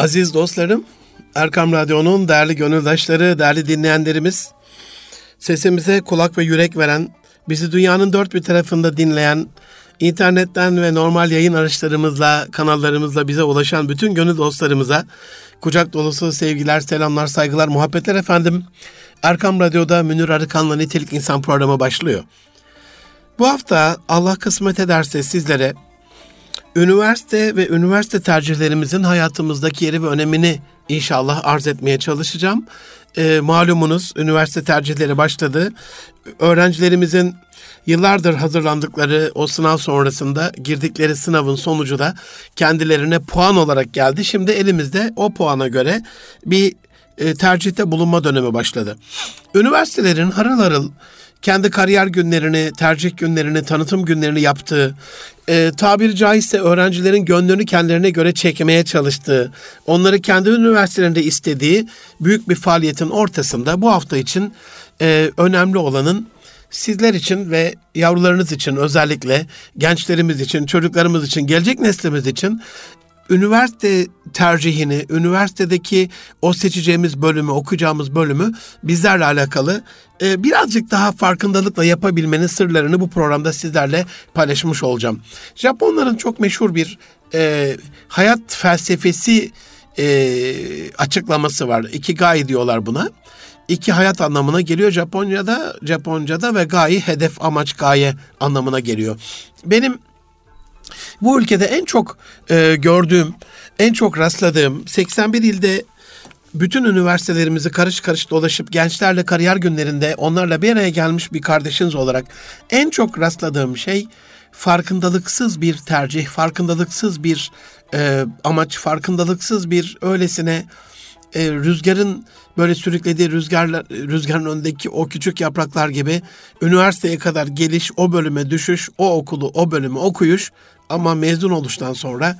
Aziz dostlarım, Erkam Radyo'nun değerli gönüldaşları, değerli dinleyenlerimiz, sesimize kulak ve yürek veren, bizi dünyanın dört bir tarafında dinleyen, internetten ve normal yayın araçlarımızla, kanallarımızla bize ulaşan bütün gönül dostlarımıza kucak dolusu sevgiler, selamlar, saygılar, muhabbetler efendim. Erkam Radyo'da Münir Arıkan'la Nitelik İnsan programı başlıyor. Bu hafta Allah kısmet ederse sizlere üniversite ve üniversite tercihlerimizin hayatımızdaki yeri ve önemini inşallah arz etmeye çalışacağım. E, malumunuz üniversite tercihleri başladı. Öğrencilerimizin yıllardır hazırlandıkları o sınav sonrasında girdikleri sınavın sonucu da kendilerine puan olarak geldi. Şimdi elimizde o puana göre bir e, tercihte bulunma dönemi başladı. Üniversitelerin harıl harıl kendi kariyer günlerini, tercih günlerini, tanıtım günlerini yaptığı, e, tabiri caizse öğrencilerin gönlünü kendilerine göre çekmeye çalıştığı, onları kendi üniversitelerinde istediği büyük bir faaliyetin ortasında bu hafta için e, önemli olanın sizler için ve yavrularınız için özellikle gençlerimiz için, çocuklarımız için, gelecek neslimiz için üniversite tercihini, üniversitedeki o seçeceğimiz bölümü, okuyacağımız bölümü bizlerle alakalı e, birazcık daha farkındalıkla yapabilmenin sırlarını bu programda sizlerle paylaşmış olacağım. Japonların çok meşhur bir e, hayat felsefesi e, açıklaması var. Ikigai diyorlar buna. İki hayat anlamına geliyor Japonya'da, Japonca'da ve gai hedef, amaç, gaye anlamına geliyor. Benim bu ülkede en çok e, gördüğüm, en çok rastladığım 81 ilde bütün üniversitelerimizi karış karış dolaşıp gençlerle kariyer günlerinde onlarla bir araya gelmiş bir kardeşiniz olarak en çok rastladığım şey farkındalıksız bir tercih, farkındalıksız bir e, amaç, farkındalıksız bir öylesine e, rüzgarın böyle sürüklediği rüzgarlar, rüzgarın önündeki o küçük yapraklar gibi üniversiteye kadar geliş, o bölüme düşüş, o okulu, o bölümü okuyuş ama mezun oluştan sonra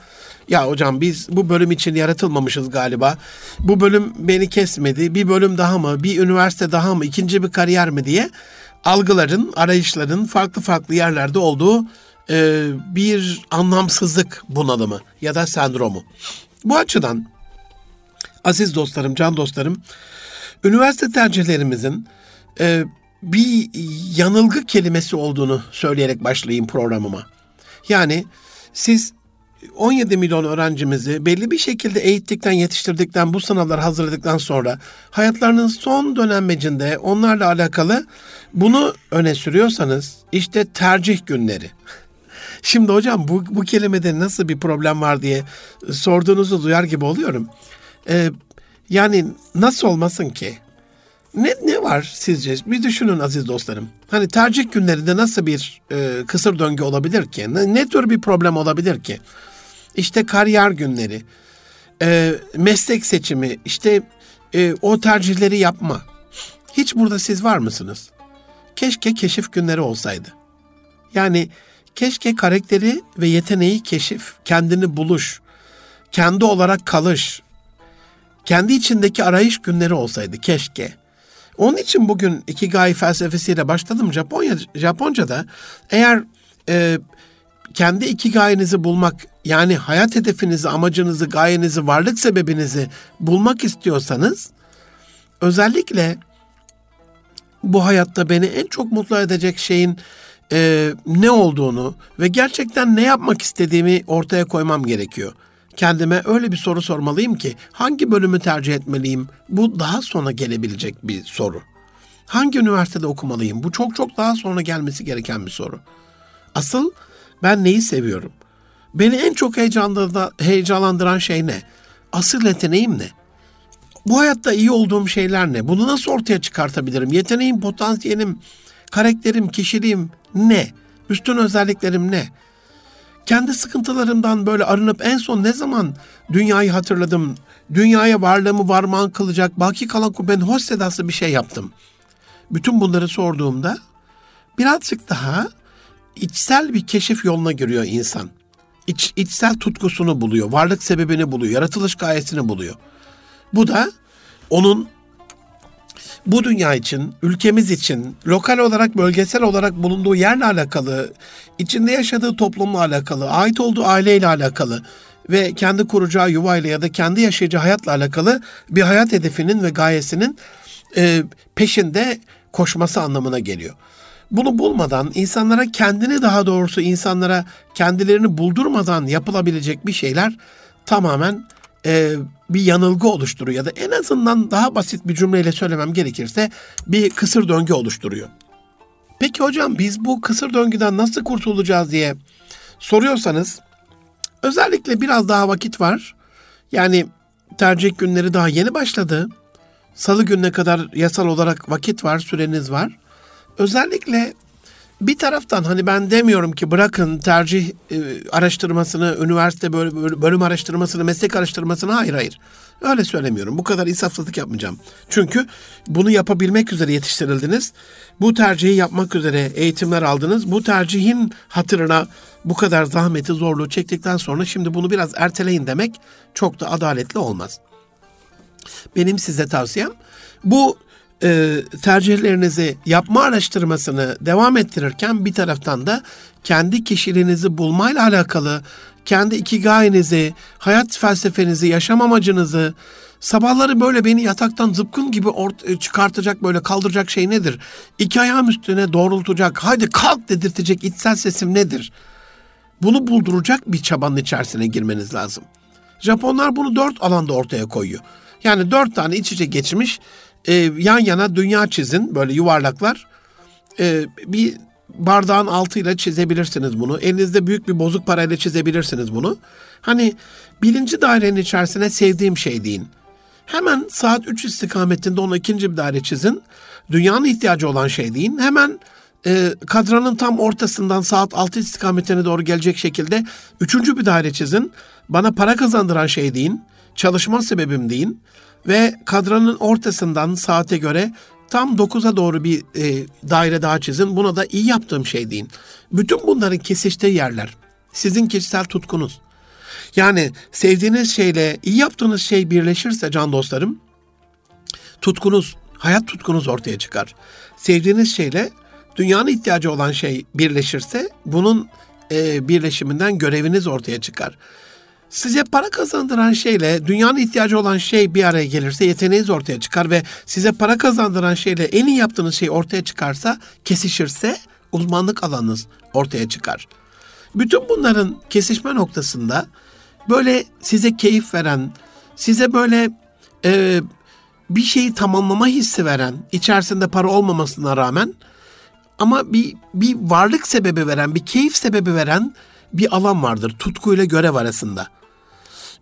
ya hocam biz bu bölüm için yaratılmamışız galiba. Bu bölüm beni kesmedi. Bir bölüm daha mı? Bir üniversite daha mı? ikinci bir kariyer mi diye algıların, arayışların farklı farklı yerlerde olduğu e, bir anlamsızlık bunalımı ya da sendromu. Bu açıdan aziz dostlarım, can dostlarım, üniversite tercihlerimizin e, bir yanılgı kelimesi olduğunu söyleyerek başlayayım programıma. Yani siz 17 milyon öğrencimizi belli bir şekilde eğittikten, yetiştirdikten, bu sınavlar hazırladıktan sonra hayatlarının son dönemecinde onlarla alakalı bunu öne sürüyorsanız işte tercih günleri. Şimdi hocam bu, bu kelimede nasıl bir problem var diye sorduğunuzu duyar gibi oluyorum. Ee, yani nasıl olmasın ki? Ne, ne var sizce? Bir düşünün aziz dostlarım. Hani tercih günlerinde nasıl bir e, kısır döngü olabilir ki? Ne, ne tür bir problem olabilir ki? İşte kariyer günleri, e, meslek seçimi, işte e, o tercihleri yapma. Hiç burada siz var mısınız? Keşke keşif günleri olsaydı. Yani keşke karakteri ve yeteneği keşif, kendini buluş, kendi olarak kalış, kendi içindeki arayış günleri olsaydı keşke. Onun için bugün Ikigai felsefesiyle başladım. Japonya Japonca'da eğer e, kendi ikigai'nizi bulmak yani hayat hedefinizi, amacınızı, gayenizi, varlık sebebinizi bulmak istiyorsanız özellikle bu hayatta beni en çok mutlu edecek şeyin e, ne olduğunu ve gerçekten ne yapmak istediğimi ortaya koymam gerekiyor kendime öyle bir soru sormalıyım ki hangi bölümü tercih etmeliyim? Bu daha sonra gelebilecek bir soru. Hangi üniversitede okumalıyım? Bu çok çok daha sonra gelmesi gereken bir soru. Asıl ben neyi seviyorum? Beni en çok heyecanlandıran şey ne? Asıl yeteneğim ne? Bu hayatta iyi olduğum şeyler ne? Bunu nasıl ortaya çıkartabilirim? Yeteneğim, potansiyelim, karakterim, kişiliğim ne? Üstün özelliklerim ne? Kendi sıkıntılarımdan böyle arınıp en son ne zaman dünyayı hatırladım, dünyaya varlığımı varmağın kılacak, baki kalan ben hoş sedası bir şey yaptım. Bütün bunları sorduğumda birazcık daha içsel bir keşif yoluna giriyor insan. İç, içsel tutkusunu buluyor, varlık sebebini buluyor, yaratılış gayesini buluyor. Bu da onun bu dünya için, ülkemiz için, lokal olarak, bölgesel olarak bulunduğu yerle alakalı, içinde yaşadığı toplumla alakalı, ait olduğu aileyle alakalı ve kendi kuracağı yuvayla ya da kendi yaşayacağı hayatla alakalı bir hayat hedefinin ve gayesinin e, peşinde koşması anlamına geliyor. Bunu bulmadan insanlara kendini daha doğrusu insanlara kendilerini buldurmadan yapılabilecek bir şeyler tamamen e, bir yanılgı oluşturuyor ya da en azından daha basit bir cümleyle söylemem gerekirse bir kısır döngü oluşturuyor. Peki hocam biz bu kısır döngüden nasıl kurtulacağız diye soruyorsanız özellikle biraz daha vakit var. Yani tercih günleri daha yeni başladı. Salı gününe kadar yasal olarak vakit var, süreniz var. Özellikle bir taraftan hani ben demiyorum ki bırakın tercih e, araştırmasını, üniversite bölüm, bölüm araştırmasını, meslek araştırmasını hayır hayır. Öyle söylemiyorum. Bu kadar insafsızlık yapmayacağım. Çünkü bunu yapabilmek üzere yetiştirildiniz. Bu tercihi yapmak üzere eğitimler aldınız. Bu tercihin hatırına bu kadar zahmeti, zorluğu çektikten sonra şimdi bunu biraz erteleyin demek çok da adaletli olmaz. Benim size tavsiyem bu e, tercihlerinizi yapma araştırmasını devam ettirirken bir taraftan da kendi kişiliğinizi bulmayla alakalı kendi ikigayinizi, hayat felsefenizi, yaşam amacınızı, sabahları böyle beni yataktan zıpkın gibi ort- e, çıkartacak böyle kaldıracak şey nedir? İki ayağım üstüne doğrultacak, haydi kalk dedirtecek içsel sesim nedir? Bunu bulduracak bir çabanın içerisine girmeniz lazım. Japonlar bunu dört alanda ortaya koyuyor. Yani dört tane iç içe geçmiş e, yan yana dünya çizin böyle yuvarlaklar. E, bir bardağın altıyla çizebilirsiniz bunu. Elinizde büyük bir bozuk parayla çizebilirsiniz bunu. Hani birinci dairenin içerisine sevdiğim şey deyin. Hemen saat 3 istikametinde onu ikinci bir daire çizin. Dünyanın ihtiyacı olan şey deyin. Hemen e, kadranın tam ortasından saat 6 istikametine doğru gelecek şekilde üçüncü bir daire çizin. Bana para kazandıran şey deyin. Çalışma sebebim deyin. Ve kadranın ortasından saate göre Tam 9'a doğru bir e, daire daha çizin. Buna da iyi yaptığım şey deyin. Bütün bunların kesiştiği yerler sizin kişisel tutkunuz. Yani sevdiğiniz şeyle iyi yaptığınız şey birleşirse can dostlarım tutkunuz, hayat tutkunuz ortaya çıkar. Sevdiğiniz şeyle dünyanın ihtiyacı olan şey birleşirse bunun e, birleşiminden göreviniz ortaya çıkar. Size para kazandıran şeyle dünyanın ihtiyacı olan şey bir araya gelirse yeteneğiniz ortaya çıkar ve size para kazandıran şeyle en iyi yaptığınız şey ortaya çıkarsa, kesişirse uzmanlık alanınız ortaya çıkar. Bütün bunların kesişme noktasında böyle size keyif veren, size böyle e, bir şeyi tamamlama hissi veren, içerisinde para olmamasına rağmen ama bir, bir varlık sebebi veren, bir keyif sebebi veren bir alan vardır tutkuyla görev arasında.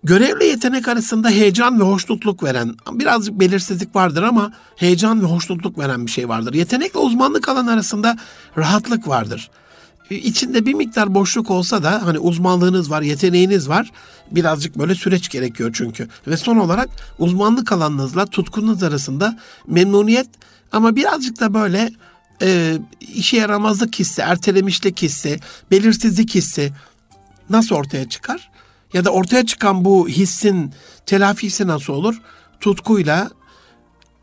Görevle yetenek arasında heyecan ve hoşnutluk veren, birazcık belirsizlik vardır ama heyecan ve hoşnutluk veren bir şey vardır. Yetenekle uzmanlık alan arasında rahatlık vardır. İçinde bir miktar boşluk olsa da hani uzmanlığınız var, yeteneğiniz var. Birazcık böyle süreç gerekiyor çünkü. Ve son olarak uzmanlık alanınızla tutkunuz arasında memnuniyet ama birazcık da böyle e, işe yaramazlık hissi, ertelemişlik hissi, belirsizlik hissi nasıl ortaya çıkar? Ya da ortaya çıkan bu hissin telafisi nasıl olur? Tutkuyla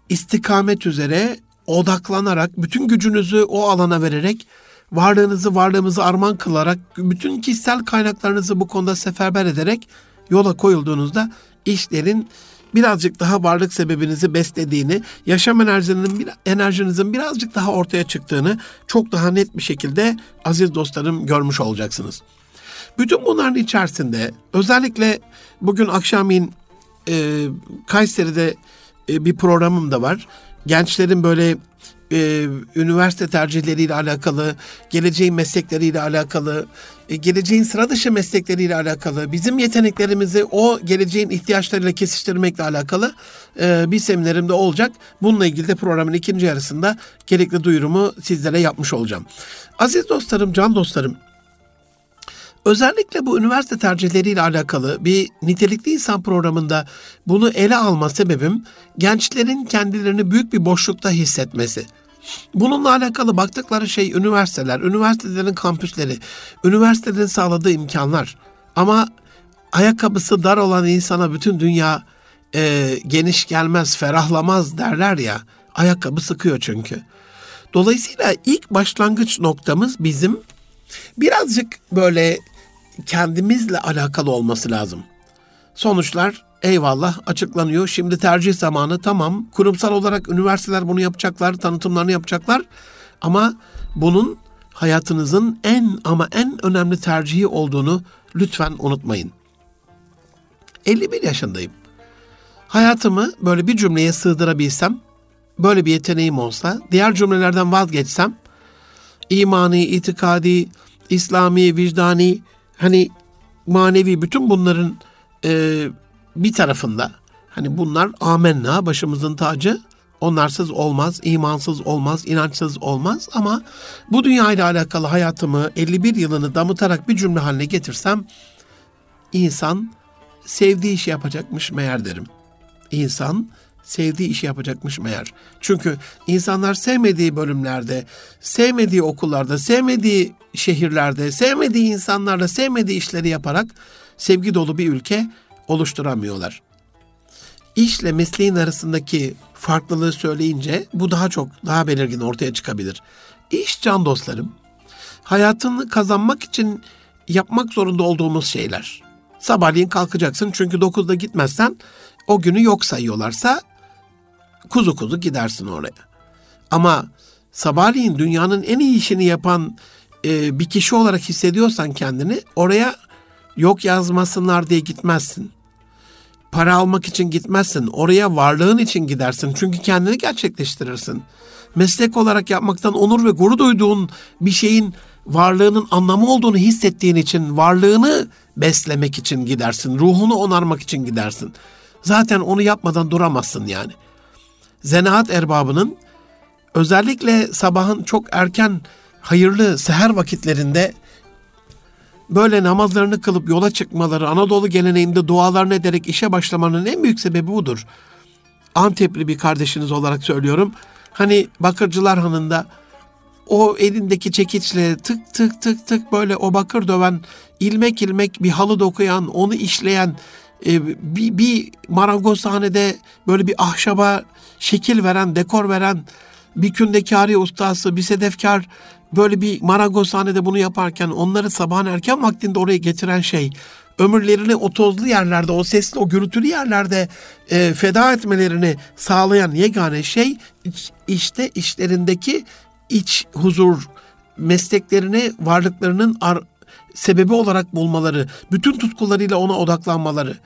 istikamet üzere odaklanarak, bütün gücünüzü o alana vererek, varlığınızı, varlığımızı armağan kılarak, bütün kişisel kaynaklarınızı bu konuda seferber ederek yola koyulduğunuzda işlerin birazcık daha varlık sebebinizi beslediğini, yaşam enerjinin enerjinizin birazcık daha ortaya çıktığını çok daha net bir şekilde aziz dostlarım görmüş olacaksınız. Bütün bunların içerisinde özellikle bugün akşamleyin e, Kayseri'de e, bir programım da var. Gençlerin böyle e, üniversite tercihleriyle alakalı, geleceğin meslekleriyle alakalı, e, geleceğin sıra dışı meslekleriyle alakalı, bizim yeteneklerimizi o geleceğin ihtiyaçlarıyla kesiştirmekle alakalı e, bir seminerimde olacak. Bununla ilgili de programın ikinci yarısında gerekli duyurumu sizlere yapmış olacağım. Aziz dostlarım, can dostlarım, Özellikle bu üniversite tercihleriyle alakalı bir nitelikli insan programında bunu ele alma sebebim gençlerin kendilerini büyük bir boşlukta hissetmesi. Bununla alakalı baktıkları şey üniversiteler, üniversitelerin kampüsleri, üniversitelerin sağladığı imkanlar. Ama ayakkabısı dar olan insana bütün dünya e, geniş gelmez, ferahlamaz derler ya. Ayakkabı sıkıyor çünkü. Dolayısıyla ilk başlangıç noktamız bizim birazcık böyle kendimizle alakalı olması lazım. Sonuçlar eyvallah açıklanıyor. Şimdi tercih zamanı tamam. Kurumsal olarak üniversiteler bunu yapacaklar, tanıtımlarını yapacaklar. Ama bunun hayatınızın en ama en önemli tercihi olduğunu lütfen unutmayın. 51 yaşındayım. Hayatımı böyle bir cümleye sığdırabilsem, böyle bir yeteneğim olsa, diğer cümlelerden vazgeçsem, imani, itikadi, İslami, vicdani, hani manevi bütün bunların e, bir tarafında, hani bunlar amenna, başımızın tacı, Onlarsız olmaz, imansız olmaz, inançsız olmaz ama bu dünya ile alakalı hayatımı 51 yılını damıtarak bir cümle haline getirsem insan sevdiği işi yapacakmış meğer derim. İnsan sevdiği işi yapacakmış meğer. Çünkü insanlar sevmediği bölümlerde, sevmediği okullarda, sevmediği şehirlerde, sevmediği insanlarla, sevmediği işleri yaparak sevgi dolu bir ülke oluşturamıyorlar. İşle mesleğin arasındaki farklılığı söyleyince bu daha çok, daha belirgin ortaya çıkabilir. İş can dostlarım, hayatını kazanmak için yapmak zorunda olduğumuz şeyler. Sabahleyin kalkacaksın çünkü 9'da gitmezsen o günü yok sayıyorlarsa kuzu kuzu gidersin oraya. Ama sabahleyin dünyanın en iyi işini yapan e, bir kişi olarak hissediyorsan kendini oraya yok yazmasınlar diye gitmezsin. Para almak için gitmezsin. Oraya varlığın için gidersin. Çünkü kendini gerçekleştirirsin. Meslek olarak yapmaktan onur ve gurur duyduğun bir şeyin varlığının anlamı olduğunu hissettiğin için varlığını beslemek için gidersin. Ruhunu onarmak için gidersin. Zaten onu yapmadan duramazsın yani. Zenaat erbabının özellikle sabahın çok erken hayırlı seher vakitlerinde böyle namazlarını kılıp yola çıkmaları, Anadolu geleneğinde dualarını ederek işe başlamanın en büyük sebebi budur. Antepli bir kardeşiniz olarak söylüyorum. Hani Bakırcılar Hanı'nda o elindeki çekiçle tık tık tık tık böyle o bakır döven, ilmek ilmek bir halı dokuyan, onu işleyen, e, bir, bir marangozhanede böyle bir ahşaba şekil veren, dekor veren, bir kündekari ustası, bir sedefkar böyle bir marangozhanede bunu yaparken onları sabahın erken vaktinde oraya getiren şey ömürlerini o tozlu yerlerde, o sesli, o gürültülü yerlerde e, feda etmelerini sağlayan yegane şey işte işlerindeki iç huzur, mesleklerini, varlıklarının ar- sebebi olarak bulmaları, bütün tutkularıyla ona odaklanmaları.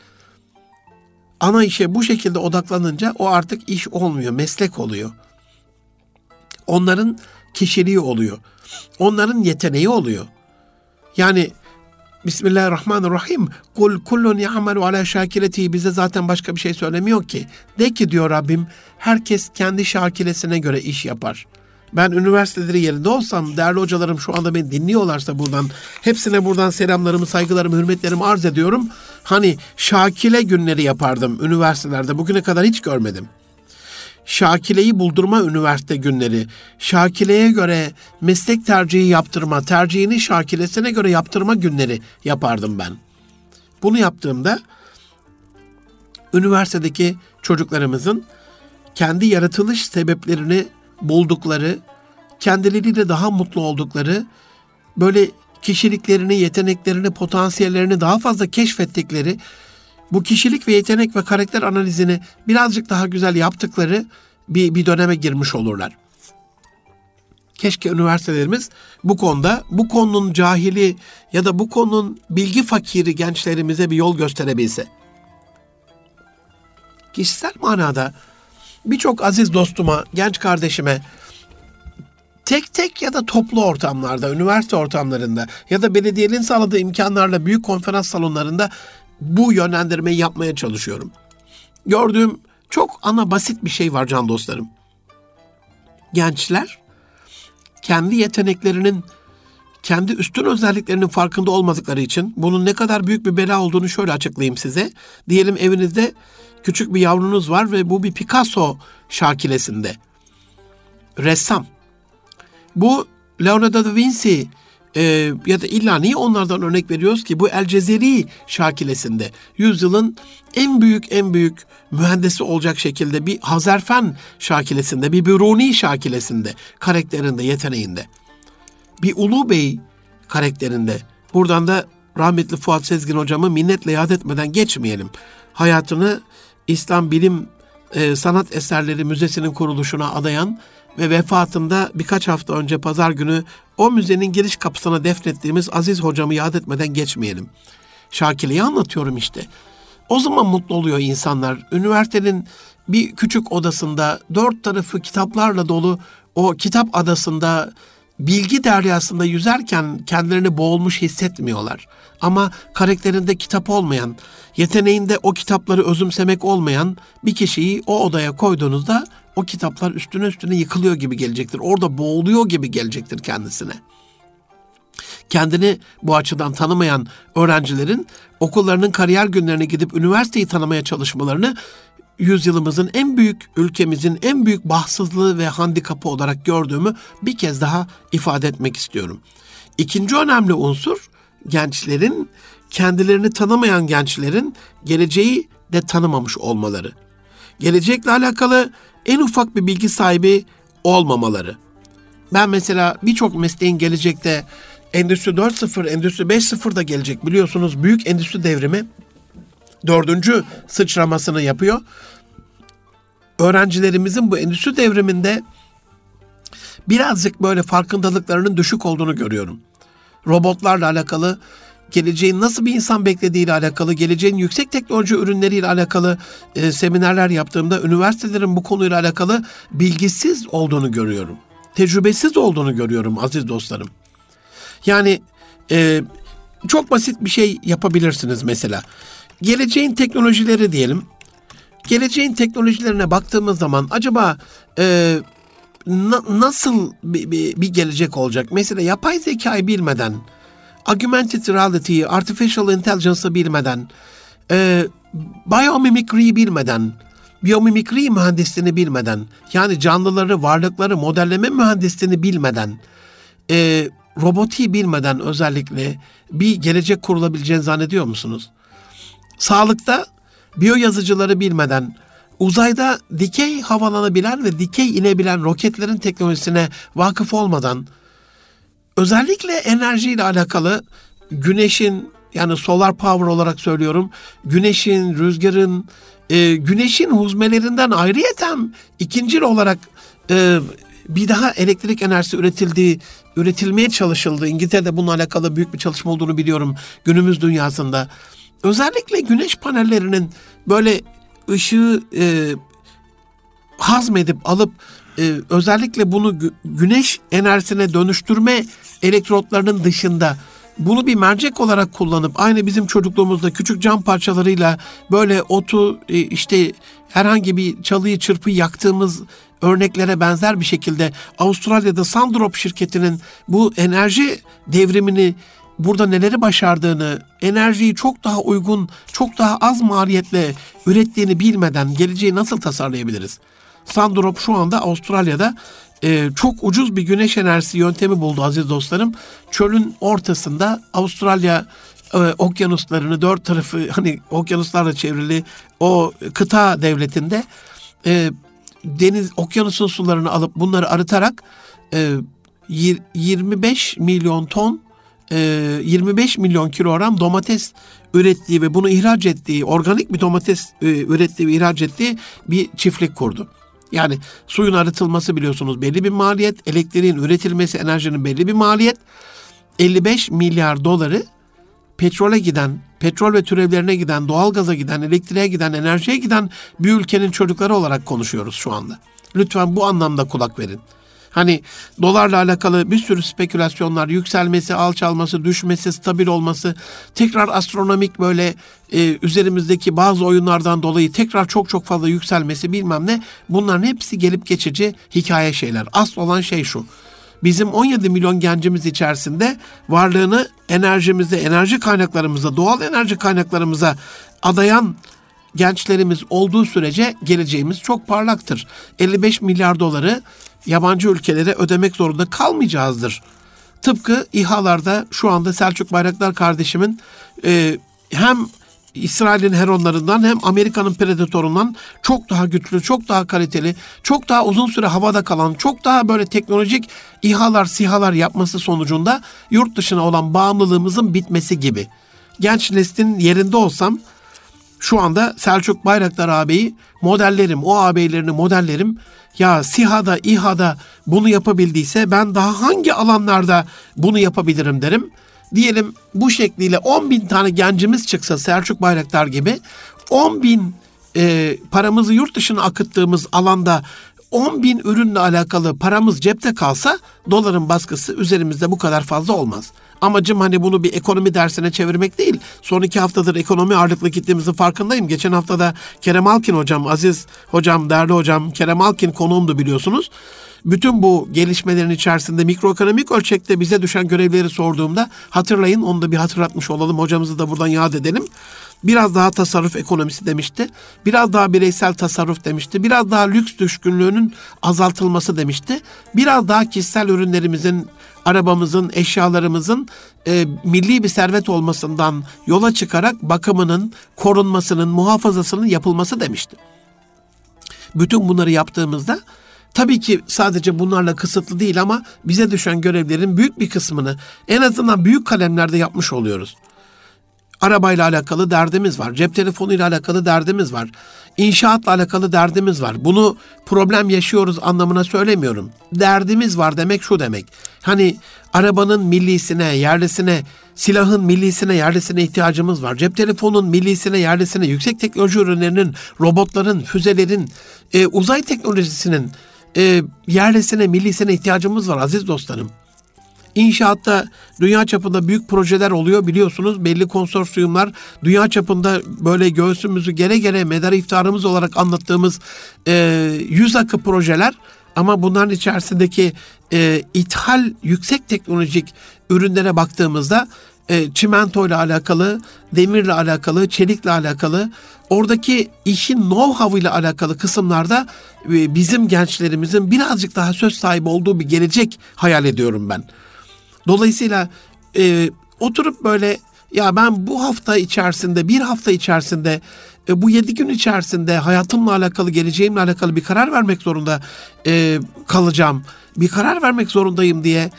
Ana işe bu şekilde odaklanınca o artık iş olmuyor, meslek oluyor. Onların kişiliği oluyor. Onların yeteneği oluyor. Yani Bismillahirrahmanirrahim. Kul kullun ya'malu ala şakileti bize zaten başka bir şey söylemiyor ki. De ki diyor Rabbim herkes kendi şakilesine göre iş yapar. Ben üniversiteleri yerinde olsam değerli hocalarım şu anda beni dinliyorlarsa buradan hepsine buradan selamlarımı, saygılarımı, hürmetlerimi arz ediyorum. Hani şakile günleri yapardım üniversitelerde. Bugüne kadar hiç görmedim. Şakile'yi buldurma üniversite günleri, Şakile'ye göre meslek tercihi yaptırma, tercihini Şakilesine göre yaptırma günleri yapardım ben. Bunu yaptığımda üniversitedeki çocuklarımızın kendi yaratılış sebeplerini buldukları, kendileriyle daha mutlu oldukları, böyle kişiliklerini, yeteneklerini, potansiyellerini daha fazla keşfettikleri bu kişilik ve yetenek ve karakter analizini birazcık daha güzel yaptıkları bir, bir döneme girmiş olurlar. Keşke üniversitelerimiz bu konuda, bu konunun cahili ya da bu konunun bilgi fakiri gençlerimize bir yol gösterebilse. Kişisel manada birçok aziz dostuma, genç kardeşime tek tek ya da toplu ortamlarda, üniversite ortamlarında ya da belediyenin sağladığı imkanlarla büyük konferans salonlarında bu yönlendirmeyi yapmaya çalışıyorum. Gördüğüm çok ana basit bir şey var can dostlarım. Gençler kendi yeteneklerinin kendi üstün özelliklerinin farkında olmadıkları için bunun ne kadar büyük bir bela olduğunu şöyle açıklayayım size. Diyelim evinizde küçük bir yavrunuz var ve bu bir Picasso şakilesinde. Ressam. Bu Leonardo da Vinci e, ya da illa niye onlardan örnek veriyoruz ki? Bu El Cezeri şakilesinde yüzyılın en büyük en büyük mühendisi olacak şekilde bir Hazerfen şakilesinde bir Biruni şakilesinde karakterinde yeteneğinde. Bir Ulu Bey karakterinde. Buradan da rahmetli Fuat Sezgin hocamı minnetle yad etmeden geçmeyelim. Hayatını İslam Bilim e, Sanat Eserleri Müzesi'nin kuruluşuna adayan ve vefatında birkaç hafta önce pazar günü o müzenin giriş kapısına defnettiğimiz Aziz hocamı yad etmeden geçmeyelim. Şakili'yi anlatıyorum işte. O zaman mutlu oluyor insanlar. Üniversitenin bir küçük odasında dört tarafı kitaplarla dolu o kitap adasında bilgi deryasında yüzerken kendilerini boğulmuş hissetmiyorlar. Ama karakterinde kitap olmayan, yeteneğinde o kitapları özümsemek olmayan bir kişiyi o odaya koyduğunuzda o kitaplar üstüne üstüne yıkılıyor gibi gelecektir. Orada boğuluyor gibi gelecektir kendisine. Kendini bu açıdan tanımayan öğrencilerin okullarının kariyer günlerine gidip üniversiteyi tanımaya çalışmalarını yüzyılımızın en büyük, ülkemizin en büyük bahtsızlığı ve handikapı olarak gördüğümü bir kez daha ifade etmek istiyorum. İkinci önemli unsur gençlerin, kendilerini tanımayan gençlerin geleceği de tanımamış olmaları. Gelecekle alakalı en ufak bir bilgi sahibi olmamaları. Ben mesela birçok mesleğin gelecekte Endüstri 4.0, Endüstri 5.0 da gelecek biliyorsunuz büyük endüstri devrimi dördüncü sıçramasını yapıyor. Öğrencilerimizin bu endüstri devriminde birazcık böyle farkındalıklarının düşük olduğunu görüyorum. Robotlarla alakalı, geleceğin nasıl bir insan beklediğiyle alakalı, geleceğin yüksek teknoloji ürünleriyle alakalı e, seminerler yaptığımda üniversitelerin bu konuyla alakalı bilgisiz olduğunu görüyorum. Tecrübesiz olduğunu görüyorum aziz dostlarım. Yani e, çok basit bir şey yapabilirsiniz mesela geleceğin teknolojileri diyelim. Geleceğin teknolojilerine baktığımız zaman acaba e, na, nasıl bir, bir, bir gelecek olacak? Mesela yapay zekayı bilmeden, augmented reality'yi, artificial intelligence'ı bilmeden, e, biomimicry'yi bilmeden, biyomimikri mühendisliğini bilmeden, yani canlıları, varlıkları modelleme mühendisliğini bilmeden, e, robotiği bilmeden özellikle bir gelecek kurulabileceğini zannediyor musunuz? Sağlıkta biyoyazıcıları bilmeden, uzayda dikey havalanabilen ve dikey inebilen roketlerin teknolojisine vakıf olmadan, özellikle enerjiyle alakalı güneşin yani solar power olarak söylüyorum, güneşin, rüzgarın, e, güneşin huzmelerinden ayrıyeten ikincil olarak e, bir daha elektrik enerjisi üretildiği, üretilmeye çalışıldı. İngiltere'de bununla alakalı büyük bir çalışma olduğunu biliyorum günümüz dünyasında özellikle güneş panellerinin böyle ışığı e, hazmedip alıp e, özellikle bunu güneş enerjisine dönüştürme elektrotlarının dışında bunu bir mercek olarak kullanıp aynı bizim çocukluğumuzda küçük cam parçalarıyla böyle otu e, işte herhangi bir çalıyı çırpı yaktığımız örneklere benzer bir şekilde Avustralya'da Sandrop şirketinin bu enerji devrimini burada neleri başardığını, enerjiyi çok daha uygun, çok daha az maliyetle ürettiğini bilmeden geleceği nasıl tasarlayabiliriz? Sandrop şu anda Avustralya'da e, çok ucuz bir güneş enerjisi yöntemi buldu aziz dostlarım. Çölün ortasında Avustralya e, okyanuslarını dört tarafı hani okyanuslarla çevrili o kıta devletinde e, deniz okyanusun sularını alıp bunları arıtarak e, 25 milyon ton 25 e, milyon kilogram domates ürettiği ve bunu ihraç ettiği, organik bir domates e, ürettiği ve ihraç ettiği bir çiftlik kurdu. Yani suyun arıtılması biliyorsunuz belli bir maliyet, elektriğin üretilmesi, enerjinin belli bir maliyet. 55 milyar doları petrole giden, petrol ve türevlerine giden, doğalgaza giden, elektriğe giden, enerjiye giden bir ülkenin çocukları olarak konuşuyoruz şu anda. Lütfen bu anlamda kulak verin. Hani dolarla alakalı bir sürü spekülasyonlar, yükselmesi, alçalması, düşmesi, stabil olması, tekrar astronomik böyle e, üzerimizdeki bazı oyunlardan dolayı tekrar çok çok fazla yükselmesi bilmem ne. Bunların hepsi gelip geçici hikaye şeyler. Asıl olan şey şu. Bizim 17 milyon gencimiz içerisinde varlığını enerjimize, enerji kaynaklarımıza, doğal enerji kaynaklarımıza adayan gençlerimiz olduğu sürece geleceğimiz çok parlaktır. 55 milyar doları yabancı ülkelere ödemek zorunda kalmayacağızdır. Tıpkı İHA'larda şu anda Selçuk Bayraktar kardeşimin e, hem İsrail'in Heronlarından hem Amerika'nın Predator'undan çok daha güçlü, çok daha kaliteli, çok daha uzun süre havada kalan, çok daha böyle teknolojik İHA'lar, SİHA'lar yapması sonucunda yurt dışına olan bağımlılığımızın bitmesi gibi. genç neslin yerinde olsam şu anda Selçuk Bayraktar ağabeyi modellerim, o ağabeylerini modellerim. Ya SİHA'da, İHA'da bunu yapabildiyse ben daha hangi alanlarda bunu yapabilirim derim. Diyelim bu şekliyle 10 bin tane gencimiz çıksa Selçuk Bayraktar gibi 10 bin e, paramızı yurt dışına akıttığımız alanda 10 bin ürünle alakalı paramız cepte kalsa doların baskısı üzerimizde bu kadar fazla olmaz. Amacım hani bunu bir ekonomi dersine çevirmek değil. Son iki haftadır ekonomi ağırlıklı gittiğimizin farkındayım. Geçen haftada Kerem Alkin hocam, Aziz hocam, değerli hocam Kerem Alkin konuğumdu biliyorsunuz. Bütün bu gelişmelerin içerisinde mikroekonomik ölçekte bize düşen görevleri sorduğumda hatırlayın onu da bir hatırlatmış olalım. Hocamızı da buradan yad edelim. Biraz daha tasarruf ekonomisi demişti. Biraz daha bireysel tasarruf demişti. Biraz daha lüks düşkünlüğünün azaltılması demişti. Biraz daha kişisel ürünlerimizin, arabamızın, eşyalarımızın e, milli bir servet olmasından yola çıkarak bakımının, korunmasının, muhafazasının yapılması demişti. Bütün bunları yaptığımızda Tabii ki sadece bunlarla kısıtlı değil ama bize düşen görevlerin büyük bir kısmını en azından büyük kalemlerde yapmış oluyoruz. Arabayla alakalı derdimiz var. Cep telefonuyla alakalı derdimiz var. İnşaatla alakalı derdimiz var. Bunu problem yaşıyoruz anlamına söylemiyorum. Derdimiz var demek şu demek. Hani arabanın millisine, yerlisine, silahın millisine, yerlisine ihtiyacımız var. Cep telefonun millisine, yerlisine, yüksek teknoloji ürünlerinin, robotların, füzelerin, e, uzay teknolojisinin e, yerlisine, millisine ihtiyacımız var aziz dostlarım. İnşaatta dünya çapında büyük projeler oluyor biliyorsunuz. Belli konsorsiyumlar dünya çapında böyle göğsümüzü gere gere medar iftarımız olarak anlattığımız e, yüz akı projeler ama bunların içerisindeki e, ithal yüksek teknolojik ürünlere baktığımızda e, çimento ile alakalı, demirle alakalı, çelikle alakalı, oradaki işin know-how ile alakalı kısımlarda e, bizim gençlerimizin birazcık daha söz sahibi olduğu bir gelecek hayal ediyorum ben. Dolayısıyla e, oturup böyle ya ben bu hafta içerisinde bir hafta içerisinde e, bu yedi gün içerisinde hayatımla alakalı geleceğimle alakalı bir karar vermek zorunda e, kalacağım. Bir karar vermek zorundayım diye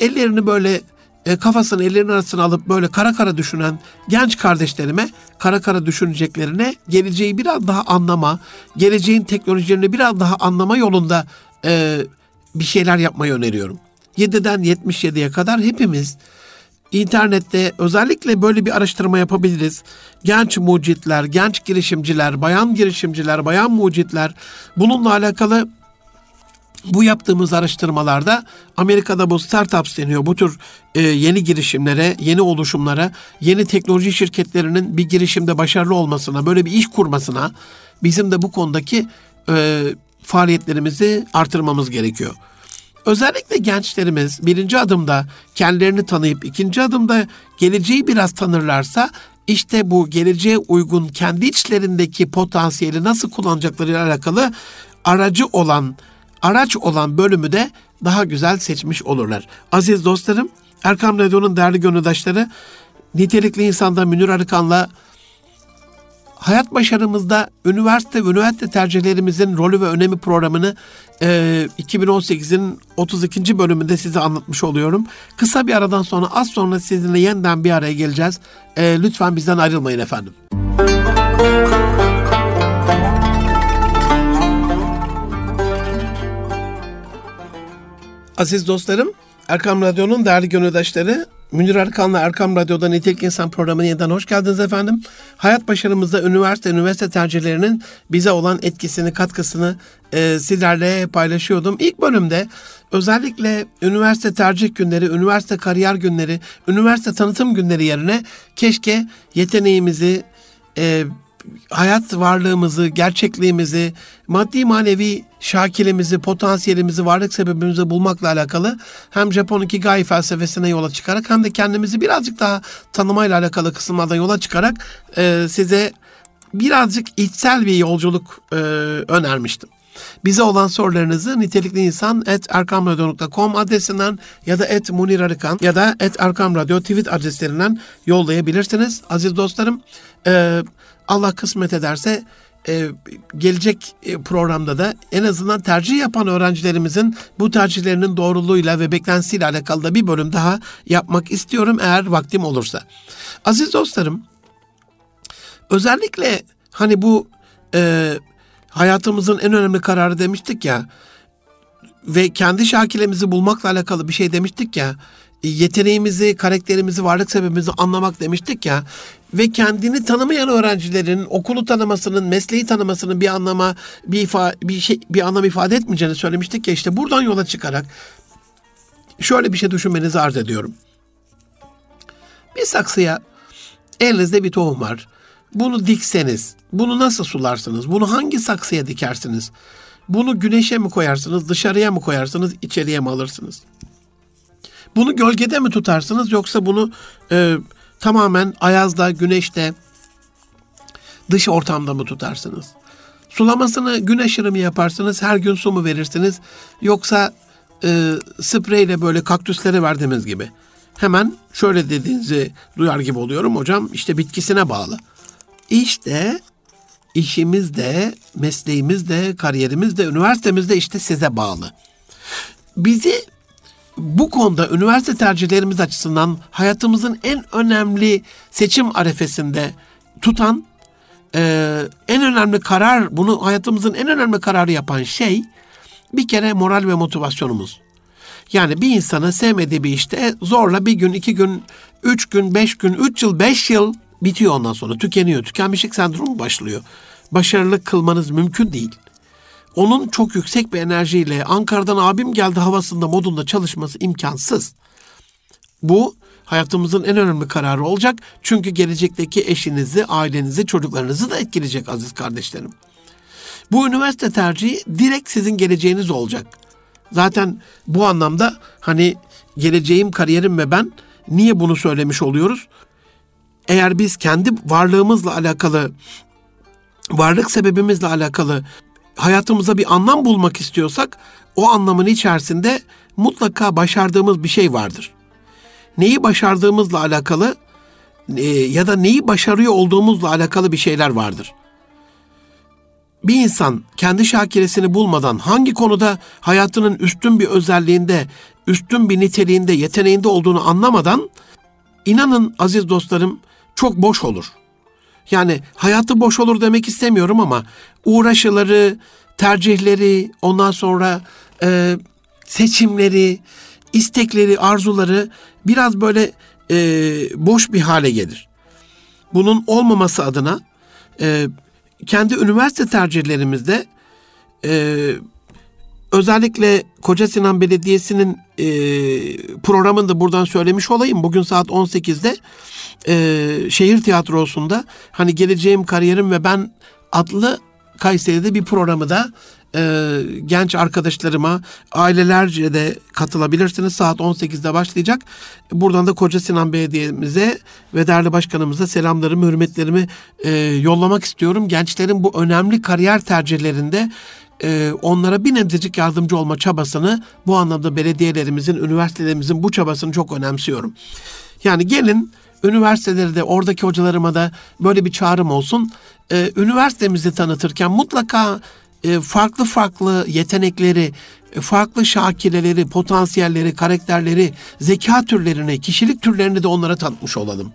ellerini böyle e, kafasını ellerinin arasına alıp böyle kara kara düşünen genç kardeşlerime kara kara düşüneceklerine geleceği biraz daha anlama, geleceğin teknolojilerini biraz daha anlama yolunda e, bir şeyler yapmayı öneriyorum. 7'den 77'ye kadar hepimiz internette özellikle böyle bir araştırma yapabiliriz. Genç mucitler, genç girişimciler, bayan girişimciler, bayan mucitler bununla alakalı bu yaptığımız araştırmalarda Amerika'da bu startups deniyor. Bu tür e, yeni girişimlere, yeni oluşumlara, yeni teknoloji şirketlerinin bir girişimde başarılı olmasına, böyle bir iş kurmasına bizim de bu konudaki e, faaliyetlerimizi artırmamız gerekiyor. Özellikle gençlerimiz birinci adımda kendilerini tanıyıp ikinci adımda geleceği biraz tanırlarsa işte bu geleceğe uygun kendi içlerindeki potansiyeli nasıl kullanacaklarıyla alakalı aracı olan, araç olan bölümü de daha güzel seçmiş olurlar. Aziz dostlarım, Erkam Radyo'nun değerli gönüldaşları, nitelikli insanda Münir Arıkan'la hayat başarımızda üniversite ve üniversite tercihlerimizin rolü ve önemi programını e, 2018'in 32. bölümünde size anlatmış oluyorum. Kısa bir aradan sonra az sonra sizinle yeniden bir araya geleceğiz. E, lütfen bizden ayrılmayın efendim. Aziz dostlarım, Erkam Radyo'nun değerli gönüldaşları, Münir Arkan'la Erkam Radyo'da Nitelik İnsan programına yeniden hoş geldiniz efendim. Hayat başarımızda üniversite, üniversite tercihlerinin bize olan etkisini, katkısını e, sizlerle paylaşıyordum. İlk bölümde özellikle üniversite tercih günleri, üniversite kariyer günleri, üniversite tanıtım günleri yerine keşke yeteneğimizi, e, hayat varlığımızı, gerçekliğimizi, maddi manevi şakilimizi, potansiyelimizi, varlık sebebimizi bulmakla alakalı hem Japon Ikigai felsefesine yola çıkarak hem de kendimizi birazcık daha tanımayla alakalı kısımlardan yola çıkarak e, size birazcık içsel bir yolculuk e, önermiştim. Bize olan sorularınızı nitelikli insan et erkamradyo.com adresinden ya da et Munir Arıkan ya da et Erkam Radyo tweet adreslerinden yollayabilirsiniz. Aziz dostlarım, e, Allah kısmet ederse e, gelecek e, programda da en azından tercih yapan öğrencilerimizin bu tercihlerinin doğruluğuyla ve beklentisiyle alakalı da bir bölüm daha yapmak istiyorum eğer vaktim olursa. Aziz dostlarım, özellikle hani bu e, hayatımızın en önemli kararı demiştik ya ve kendi şakilemizi bulmakla alakalı bir şey demiştik ya yeteneğimizi, karakterimizi, varlık sebebimizi anlamak demiştik ya ve kendini tanımayan öğrencilerin okulu tanımasının, mesleği tanımasının bir anlama, bir ifa, bir şey, bir anlam ifade etmeyeceğini söylemiştik ya işte buradan yola çıkarak şöyle bir şey düşünmenizi arz ediyorum. Bir saksıya elinizde bir tohum var. Bunu dikseniz, bunu nasıl sularsınız? Bunu hangi saksıya dikersiniz? Bunu güneşe mi koyarsınız, dışarıya mı koyarsınız, içeriye mi alırsınız? Bunu gölgede mi tutarsınız yoksa bunu e, tamamen ayazda, güneşte, dış ortamda mı tutarsınız? Sulamasını gün aşırı mı yaparsınız, her gün su mu verirsiniz yoksa e, spreyle böyle kaktüsleri verdiğimiz gibi? Hemen şöyle dediğinizi duyar gibi oluyorum hocam işte bitkisine bağlı. İşte işimiz de, mesleğimiz de, kariyerimiz de, üniversitemiz de işte size bağlı. Bizi bu konuda üniversite tercihlerimiz açısından hayatımızın en önemli seçim arefesinde tutan e, en önemli karar, bunu hayatımızın en önemli kararı yapan şey bir kere moral ve motivasyonumuz. Yani bir insanı sevmediği bir işte zorla bir gün, iki gün, üç gün, beş gün, üç yıl, beş yıl bitiyor ondan sonra. Tükeniyor. Tükenmişlik sendromu başlıyor. Başarılı kılmanız mümkün değil onun çok yüksek bir enerjiyle Ankara'dan abim geldi havasında modunda çalışması imkansız. Bu hayatımızın en önemli kararı olacak. Çünkü gelecekteki eşinizi, ailenizi, çocuklarınızı da etkileyecek aziz kardeşlerim. Bu üniversite tercihi direkt sizin geleceğiniz olacak. Zaten bu anlamda hani geleceğim, kariyerim ve ben niye bunu söylemiş oluyoruz? Eğer biz kendi varlığımızla alakalı varlık sebebimizle alakalı hayatımıza bir anlam bulmak istiyorsak o anlamın içerisinde mutlaka başardığımız bir şey vardır. Neyi başardığımızla alakalı e, ya da neyi başarıyor olduğumuzla alakalı bir şeyler vardır. Bir insan kendi şakiresini bulmadan hangi konuda hayatının üstün bir özelliğinde, üstün bir niteliğinde, yeteneğinde olduğunu anlamadan inanın aziz dostlarım çok boş olur.'' Yani hayatı boş olur demek istemiyorum ama uğraşıları, tercihleri, ondan sonra e, seçimleri, istekleri, arzuları biraz böyle e, boş bir hale gelir. Bunun olmaması adına e, kendi üniversite tercihlerimizde e, özellikle Koca Sinan Belediyesi'nin e, programını buradan söylemiş olayım. Bugün saat 18'de e, şehir tiyatrosunda hani geleceğim kariyerim ve ben adlı Kayseri'de bir programı da e, genç arkadaşlarıma ailelerce de katılabilirsiniz. Saat 18'de başlayacak. Buradan da Koca Sinan Belediye'mize ve değerli başkanımıza selamlarımı, hürmetlerimi e, yollamak istiyorum. Gençlerin bu önemli kariyer tercihlerinde e, onlara bir nebzecik yardımcı olma çabasını bu anlamda belediyelerimizin, üniversitelerimizin bu çabasını çok önemsiyorum. Yani gelin üniversiteleri de oradaki hocalarıma da böyle bir çağrım olsun. Ee, üniversitemizi tanıtırken mutlaka e, farklı farklı yetenekleri, e, farklı şakileleri, potansiyelleri, karakterleri, zeka türlerini, kişilik türlerini de onlara tanıtmış olalım.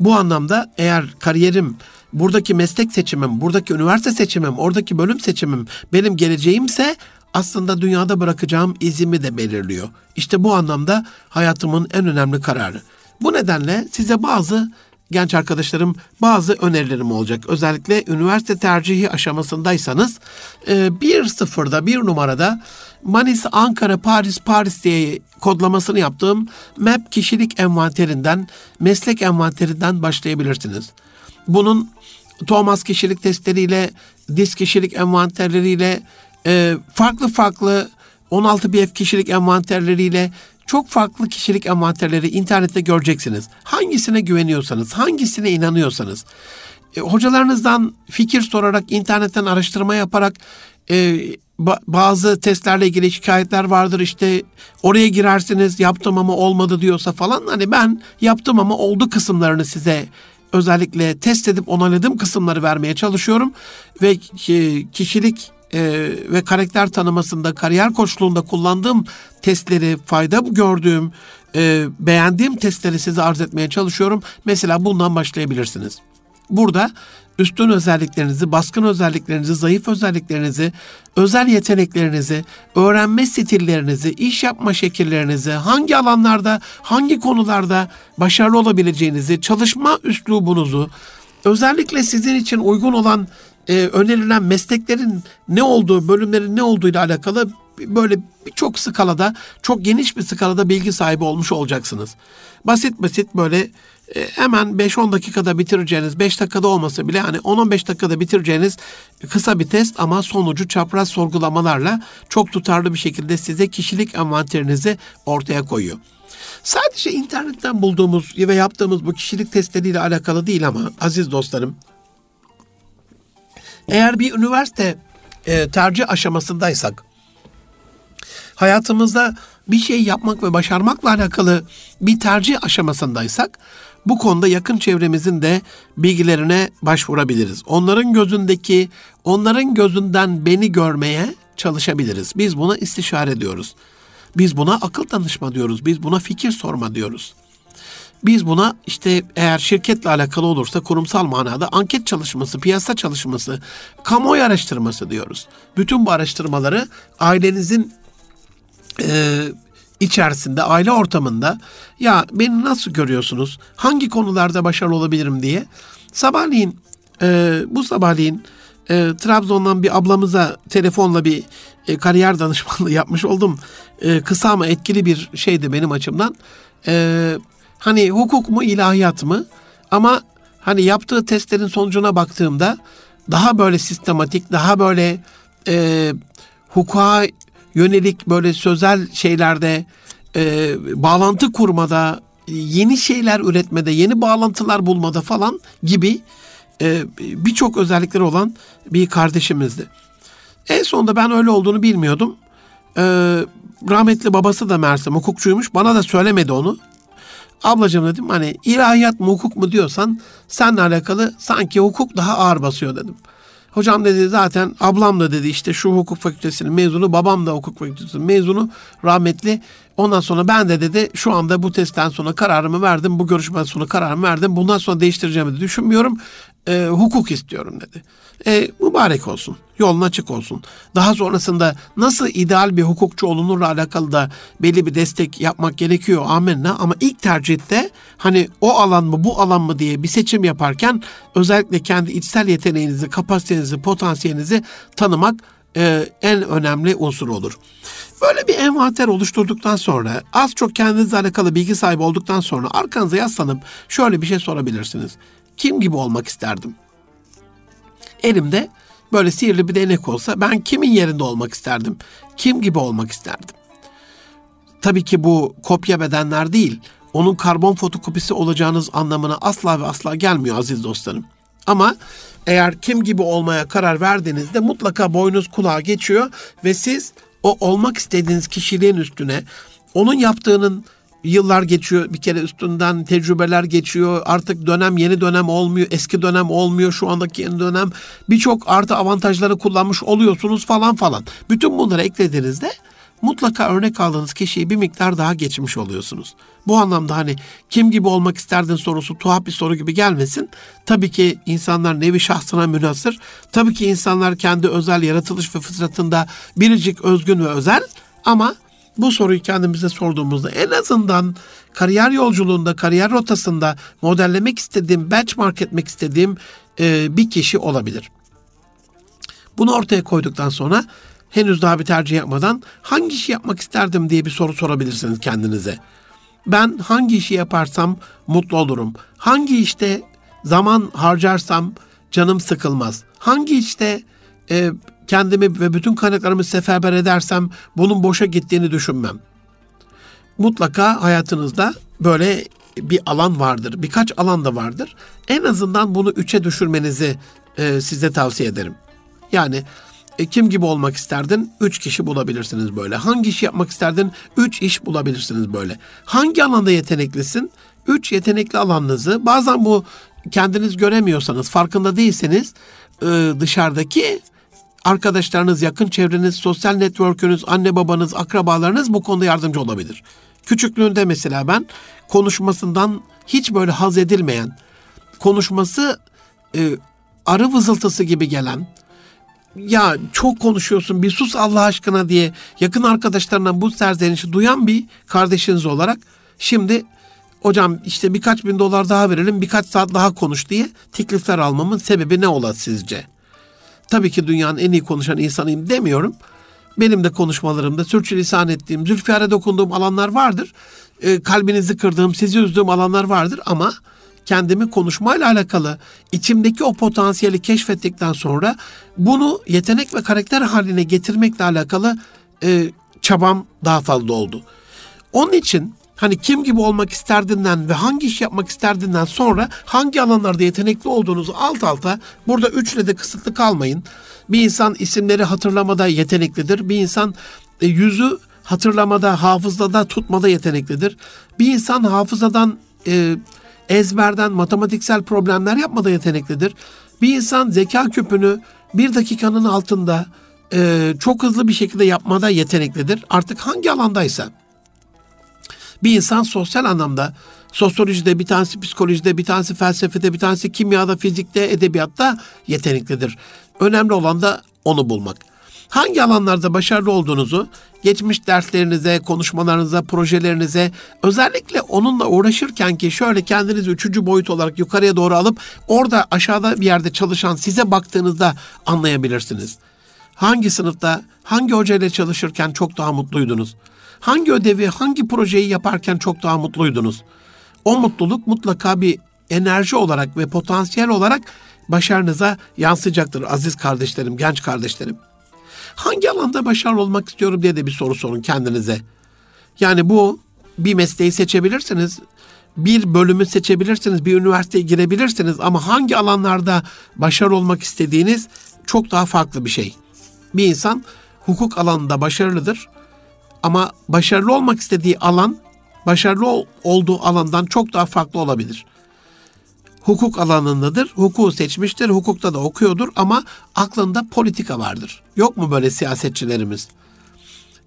Bu anlamda eğer kariyerim, buradaki meslek seçimim, buradaki üniversite seçimim, oradaki bölüm seçimim benim geleceğimse aslında dünyada bırakacağım izimi de belirliyor. İşte bu anlamda hayatımın en önemli kararı. Bu nedenle size bazı genç arkadaşlarım bazı önerilerim olacak. Özellikle üniversite tercihi aşamasındaysanız e, bir sıfırda bir numarada Manisa, Ankara, Paris, Paris diye kodlamasını yaptığım MAP kişilik envanterinden, meslek envanterinden başlayabilirsiniz. Bunun Thomas kişilik testleriyle, DIS kişilik envanterleriyle, e, farklı farklı 16 BF kişilik envanterleriyle çok farklı kişilik envanterleri internette göreceksiniz. Hangisine güveniyorsanız, hangisine inanıyorsanız, e, hocalarınızdan fikir sorarak, internetten araştırma yaparak e, ba- bazı testlerle ilgili şikayetler vardır. İşte oraya girersiniz, yaptım ama olmadı diyorsa falan. Hani ben yaptım ama oldu kısımlarını size özellikle test edip onayladığım kısımları vermeye çalışıyorum ve kişilik e, ve karakter tanımasında, kariyer koçluğunda kullandığım testleri, fayda gördüğüm, e, beğendiğim testleri size arz etmeye çalışıyorum. Mesela bundan başlayabilirsiniz. Burada üstün özelliklerinizi, baskın özelliklerinizi, zayıf özelliklerinizi, özel yeteneklerinizi, öğrenme stillerinizi, iş yapma şekillerinizi, hangi alanlarda, hangi konularda başarılı olabileceğinizi, çalışma üslubunuzu, özellikle sizin için uygun olan e, önerilen mesleklerin ne olduğu, bölümlerin ne olduğu ile alakalı böyle birçok skalada, çok geniş bir skalada bilgi sahibi olmuş olacaksınız. Basit basit böyle e, hemen 5-10 dakikada bitireceğiniz, 5 dakikada olmasa bile hani 10-15 dakikada bitireceğiniz kısa bir test ama sonucu çapraz sorgulamalarla çok tutarlı bir şekilde size kişilik envanterinizi ortaya koyuyor. Sadece internetten bulduğumuz ve yaptığımız bu kişilik testleriyle alakalı değil ama aziz dostlarım, eğer bir üniversite e, tercih aşamasındaysak, hayatımızda bir şey yapmak ve başarmakla alakalı bir tercih aşamasındaysak, bu konuda yakın çevremizin de bilgilerine başvurabiliriz. Onların gözündeki, onların gözünden beni görmeye çalışabiliriz. Biz buna istişare diyoruz. Biz buna akıl danışma diyoruz. Biz buna fikir sorma diyoruz. Biz buna işte eğer şirketle alakalı olursa kurumsal manada anket çalışması, piyasa çalışması, kamuoyu araştırması diyoruz. Bütün bu araştırmaları ailenizin e, içerisinde, aile ortamında ya beni nasıl görüyorsunuz, hangi konularda başarılı olabilirim diye sabahleyin, e, bu sabahleyin e, Trabzon'dan bir ablamıza telefonla bir e, kariyer danışmanlığı yapmış oldum. E, kısa ama etkili bir şeydi benim açımdan. E, hani hukuk mu ilahiyat mı? Ama hani yaptığı testlerin sonucuna baktığımda daha böyle sistematik, daha böyle e, hukuka yönelik böyle sözel şeylerde e, bağlantı kurmada, yeni şeyler üretmede, yeni bağlantılar bulmada falan gibi e, birçok özellikleri olan bir kardeşimizdi. En sonunda ben öyle olduğunu bilmiyordum. E, rahmetli babası da Mersem hukukçuymuş. Bana da söylemedi onu. Ablacığım dedim hani ilahiyat mı hukuk mu diyorsan seninle alakalı sanki hukuk daha ağır basıyor dedim. Hocam dedi zaten ablam da dedi işte şu hukuk fakültesinin mezunu, babam da hukuk fakültesinin mezunu rahmetli. Ondan sonra ben de dedi şu anda bu testten sonra kararımı verdim, bu görüşmeden sonra kararımı verdim. Bundan sonra değiştireceğimi de düşünmüyorum. E, hukuk istiyorum dedi. E, mübarek olsun, yolun açık olsun. Daha sonrasında nasıl ideal bir hukukçu olunurla alakalı da belli bir destek yapmak gerekiyor amenna. Ama ilk tercihte hani o alan mı bu alan mı diye bir seçim yaparken özellikle kendi içsel yeteneğinizi, kapasitenizi, potansiyelinizi tanımak e, en önemli unsur olur. Böyle bir envanter oluşturduktan sonra az çok kendinizle alakalı bilgi sahibi olduktan sonra arkanıza yaslanıp şöyle bir şey sorabilirsiniz. Kim gibi olmak isterdim? Elimde böyle sihirli bir değnek olsa ben kimin yerinde olmak isterdim? Kim gibi olmak isterdim? Tabii ki bu kopya bedenler değil, onun karbon fotokopisi olacağınız anlamına asla ve asla gelmiyor aziz dostlarım. Ama eğer kim gibi olmaya karar verdiğinizde mutlaka boynuz kulağa geçiyor ve siz o olmak istediğiniz kişiliğin üstüne onun yaptığının yıllar geçiyor bir kere üstünden tecrübeler geçiyor artık dönem yeni dönem olmuyor eski dönem olmuyor şu andaki yeni dönem birçok artı avantajları kullanmış oluyorsunuz falan falan bütün bunları eklediğinizde mutlaka örnek aldığınız kişiyi bir miktar daha geçmiş oluyorsunuz. Bu anlamda hani kim gibi olmak isterdin sorusu tuhaf bir soru gibi gelmesin. Tabii ki insanlar nevi şahsına münasır. Tabii ki insanlar kendi özel yaratılış ve fıtratında biricik, özgün ve özel. Ama bu soruyu kendimize sorduğumuzda en azından kariyer yolculuğunda, kariyer rotasında modellemek istediğim, benchmark etmek istediğim e, bir kişi olabilir. Bunu ortaya koyduktan sonra henüz daha bir tercih yapmadan hangi işi yapmak isterdim diye bir soru sorabilirsiniz kendinize. Ben hangi işi yaparsam mutlu olurum. Hangi işte zaman harcarsam canım sıkılmaz. Hangi işte e, kendimi ve bütün kaynaklarımı seferber edersem bunun boşa gittiğini düşünmem. Mutlaka hayatınızda böyle bir alan vardır. Birkaç alan da vardır. En azından bunu üçe düşürmenizi e, size tavsiye ederim. Yani e, kim gibi olmak isterdin? Üç kişi bulabilirsiniz böyle. Hangi iş yapmak isterdin? Üç iş bulabilirsiniz böyle. Hangi alanda yeteneklisin? Üç yetenekli alanınızı bazen bu kendiniz göremiyorsanız, farkında değilseniz e, dışarıdaki arkadaşlarınız, yakın çevreniz, sosyal network'ünüz, anne babanız, akrabalarınız bu konuda yardımcı olabilir. Küçüklüğünde mesela ben konuşmasından hiç böyle haz edilmeyen, konuşması e, arı vızıltısı gibi gelen, ya çok konuşuyorsun bir sus Allah aşkına diye yakın arkadaşlarından bu serzenişi duyan bir kardeşiniz olarak şimdi hocam işte birkaç bin dolar daha verelim birkaç saat daha konuş diye teklifler almamın sebebi ne ola sizce? Tabii ki dünyanın en iyi konuşan insanıyım demiyorum. Benim de konuşmalarımda sürçülisan ettiğim, zülfiyare dokunduğum alanlar vardır. E, kalbinizi kırdığım, sizi üzdüğüm alanlar vardır ama kendimi konuşmayla alakalı içimdeki o potansiyeli keşfettikten sonra bunu yetenek ve karakter haline getirmekle alakalı e, çabam daha fazla oldu. Onun için hani kim gibi olmak isterdinden ve hangi iş yapmak isterdinden sonra hangi alanlarda yetenekli olduğunuzu alt alta burada üçle de kısıtlı kalmayın. Bir insan isimleri hatırlamada yeteneklidir. Bir insan e, yüzü hatırlamada, hafızada tutmada yeteneklidir. Bir insan hafızadan e, ezberden matematiksel problemler yapmada yeteneklidir. Bir insan zeka küpünü bir dakikanın altında e, çok hızlı bir şekilde yapmada yeteneklidir. Artık hangi alandaysa. Bir insan sosyal anlamda sosyolojide, bir tanesi psikolojide, bir tanesi felsefede, bir tanesi kimyada, fizikte, edebiyatta yeteneklidir. Önemli olan da onu bulmak. Hangi alanlarda başarılı olduğunuzu geçmiş derslerinize, konuşmalarınıza, projelerinize özellikle onunla uğraşırken ki şöyle kendinizi üçüncü boyut olarak yukarıya doğru alıp orada aşağıda bir yerde çalışan size baktığınızda anlayabilirsiniz. Hangi sınıfta, hangi hocayla çalışırken çok daha mutluydunuz? Hangi ödevi, hangi projeyi yaparken çok daha mutluydunuz? O mutluluk mutlaka bir enerji olarak ve potansiyel olarak başarınıza yansıyacaktır aziz kardeşlerim, genç kardeşlerim. Hangi alanda başarılı olmak istiyorum diye de bir soru sorun kendinize. Yani bu bir mesleği seçebilirsiniz, bir bölümü seçebilirsiniz, bir üniversiteye girebilirsiniz ama hangi alanlarda başarılı olmak istediğiniz çok daha farklı bir şey. Bir insan hukuk alanında başarılıdır ama başarılı olmak istediği alan başarılı olduğu alandan çok daha farklı olabilir hukuk alanındadır. Hukuku seçmiştir, hukukta da okuyordur ama aklında politika vardır. Yok mu böyle siyasetçilerimiz?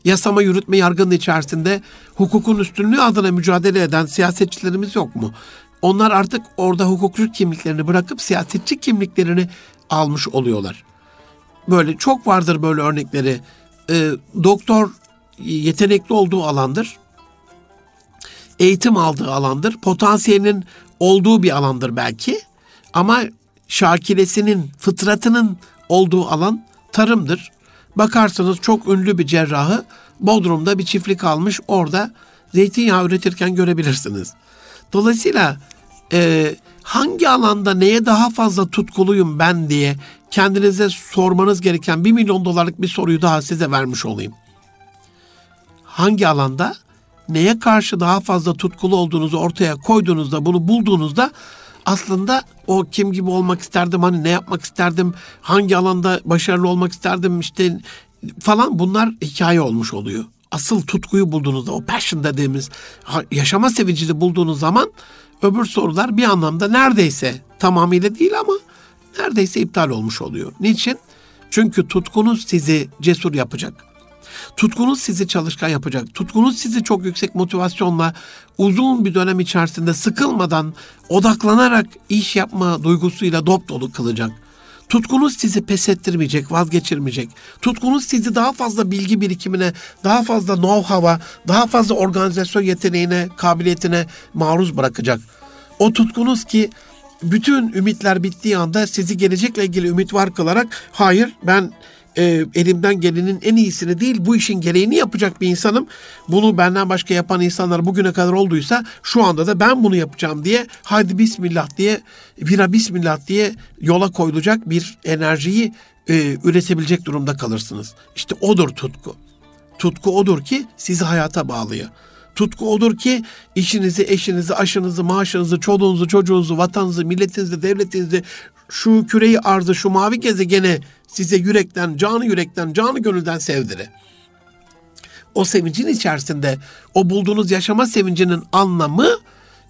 Yasama, yürütme, yargının içerisinde hukukun üstünlüğü adına mücadele eden siyasetçilerimiz yok mu? Onlar artık orada hukukçu kimliklerini bırakıp siyasetçi kimliklerini almış oluyorlar. Böyle çok vardır böyle örnekleri. Ee, doktor yetenekli olduğu alandır. Eğitim aldığı alandır. Potansiyelinin olduğu bir alandır belki. Ama şakilesinin, fıtratının olduğu alan tarımdır. Bakarsınız çok ünlü bir cerrahı Bodrum'da bir çiftlik almış orada zeytinyağı üretirken görebilirsiniz. Dolayısıyla e, hangi alanda neye daha fazla tutkuluyum ben diye kendinize sormanız gereken bir milyon dolarlık bir soruyu daha size vermiş olayım. Hangi alanda neye karşı daha fazla tutkulu olduğunuzu ortaya koyduğunuzda, bunu bulduğunuzda aslında o kim gibi olmak isterdim, hani ne yapmak isterdim, hangi alanda başarılı olmak isterdim işte falan bunlar hikaye olmuş oluyor. Asıl tutkuyu bulduğunuzda, o passion dediğimiz yaşama sevincini bulduğunuz zaman öbür sorular bir anlamda neredeyse tamamıyla değil ama neredeyse iptal olmuş oluyor. Niçin? Çünkü tutkunuz sizi cesur yapacak. Tutkunuz sizi çalışkan yapacak. Tutkunuz sizi çok yüksek motivasyonla uzun bir dönem içerisinde sıkılmadan odaklanarak iş yapma duygusuyla dop dolu kılacak. Tutkunuz sizi pes ettirmeyecek, vazgeçirmeyecek. Tutkunuz sizi daha fazla bilgi birikimine, daha fazla know-how'a, daha fazla organizasyon yeteneğine, kabiliyetine maruz bırakacak. O tutkunuz ki bütün ümitler bittiği anda sizi gelecekle ilgili ümit var kılarak hayır ben e, elimden gelenin en iyisini değil bu işin gereğini yapacak bir insanım. Bunu benden başka yapan insanlar bugüne kadar olduysa şu anda da ben bunu yapacağım diye hadi bismillah diye vira bismillah diye yola koyulacak bir enerjiyi e, üretebilecek durumda kalırsınız. İşte odur tutku. Tutku odur ki sizi hayata bağlıyor. Tutku odur ki işinizi, eşinizi, aşınızı, maaşınızı, çoluğunuzu, çocuğunuzu, vatanınızı, milletinizi, devletinizi, şu küreyi arzı, şu mavi gezegeni size yürekten, canı yürekten, canı gönülden sevdire. O sevincin içerisinde o bulduğunuz yaşama sevincinin anlamı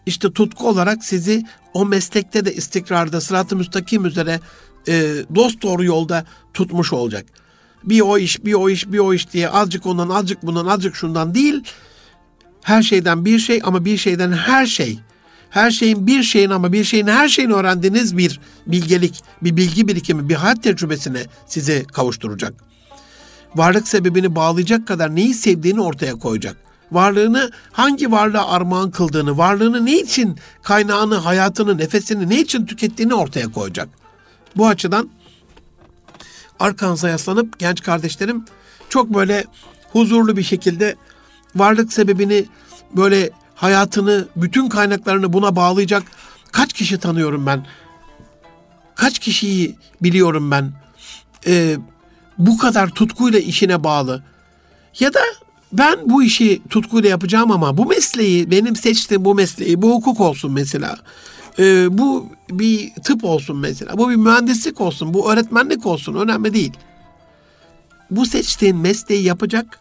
işte tutku olarak sizi o meslekte de istikrarda sırat-ı müstakim üzere e, dost doğru yolda tutmuş olacak. Bir o iş, bir o iş, bir o iş diye azıcık ondan, azıcık bundan, azıcık şundan değil. Her şeyden bir şey ama bir şeyden her şey. Her şeyin bir şeyin ama bir şeyin her şeyini öğrendiğiniz bir bilgelik, bir bilgi birikimi, bir hayat tecrübesine sizi kavuşturacak. Varlık sebebini bağlayacak kadar neyi sevdiğini ortaya koyacak. Varlığını hangi varlığa armağan kıldığını, varlığını ne için kaynağını, hayatını, nefesini ne için tükettiğini ortaya koyacak. Bu açıdan arkanıza yaslanıp genç kardeşlerim çok böyle huzurlu bir şekilde varlık sebebini böyle hayatını, bütün kaynaklarını buna bağlayacak kaç kişi tanıyorum ben? Kaç kişiyi biliyorum ben? Ee, bu kadar tutkuyla işine bağlı. Ya da ben bu işi tutkuyla yapacağım ama bu mesleği, benim seçtiğim bu mesleği, bu hukuk olsun mesela. Ee, bu bir tıp olsun mesela. Bu bir mühendislik olsun, bu öğretmenlik olsun. Önemli değil. Bu seçtiğin mesleği yapacak,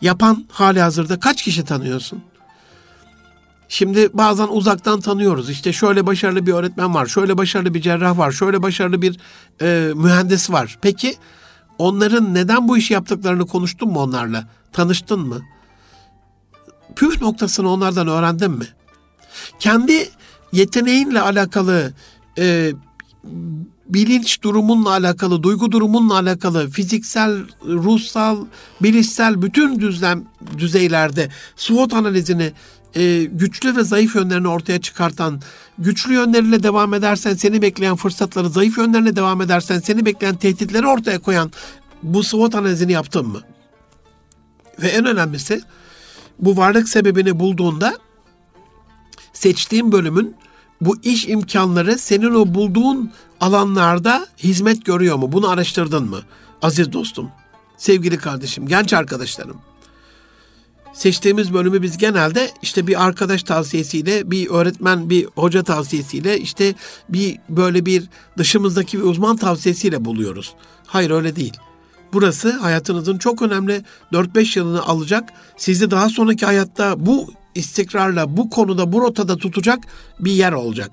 yapan hali hazırda kaç kişi tanıyorsun? Şimdi bazen uzaktan tanıyoruz. İşte şöyle başarılı bir öğretmen var, şöyle başarılı bir cerrah var, şöyle başarılı bir e, mühendis var. Peki onların neden bu işi yaptıklarını konuştun mu onlarla? Tanıştın mı? Püf noktasını onlardan öğrendin mi? Kendi yeteneğinle alakalı, e, bilinç durumunla alakalı, duygu durumunla alakalı, fiziksel, ruhsal, bilişsel bütün düzlem düzeylerde SWOT analizini e, güçlü ve zayıf yönlerini ortaya çıkartan, güçlü yönleriyle devam edersen seni bekleyen fırsatları, zayıf yönlerine devam edersen seni bekleyen tehditleri ortaya koyan bu SWOT analizini yaptın mı? Ve en önemlisi bu varlık sebebini bulduğunda seçtiğin bölümün bu iş imkanları senin o bulduğun alanlarda hizmet görüyor mu? Bunu araştırdın mı? Aziz dostum, sevgili kardeşim, genç arkadaşlarım. Seçtiğimiz bölümü biz genelde işte bir arkadaş tavsiyesiyle, bir öğretmen, bir hoca tavsiyesiyle, işte bir böyle bir dışımızdaki bir uzman tavsiyesiyle buluyoruz. Hayır öyle değil. Burası hayatınızın çok önemli 4-5 yılını alacak. Sizi daha sonraki hayatta bu istikrarla bu konuda bu rotada tutacak bir yer olacak.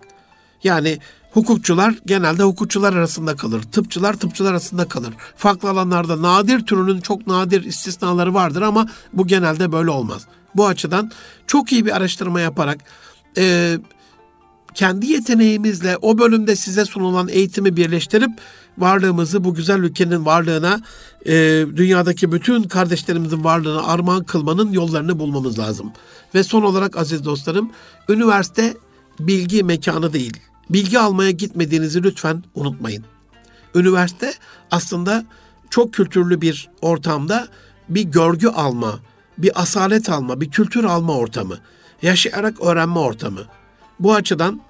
Yani hukukçular genelde hukukçular arasında kalır. Tıpçılar tıpçılar arasında kalır. Farklı alanlarda nadir türünün çok nadir istisnaları vardır ama bu genelde böyle olmaz. Bu açıdan çok iyi bir araştırma yaparak e, kendi yeteneğimizle o bölümde size sunulan eğitimi birleştirip varlığımızı bu güzel ülkenin varlığına, e, dünyadaki bütün kardeşlerimizin varlığına armağan kılmanın yollarını bulmamız lazım. Ve son olarak aziz dostlarım, üniversite bilgi mekanı değil. Bilgi almaya gitmediğinizi lütfen unutmayın. Üniversite aslında çok kültürlü bir ortamda bir görgü alma, bir asalet alma, bir kültür alma ortamı. Yaşayarak öğrenme ortamı. Bu açıdan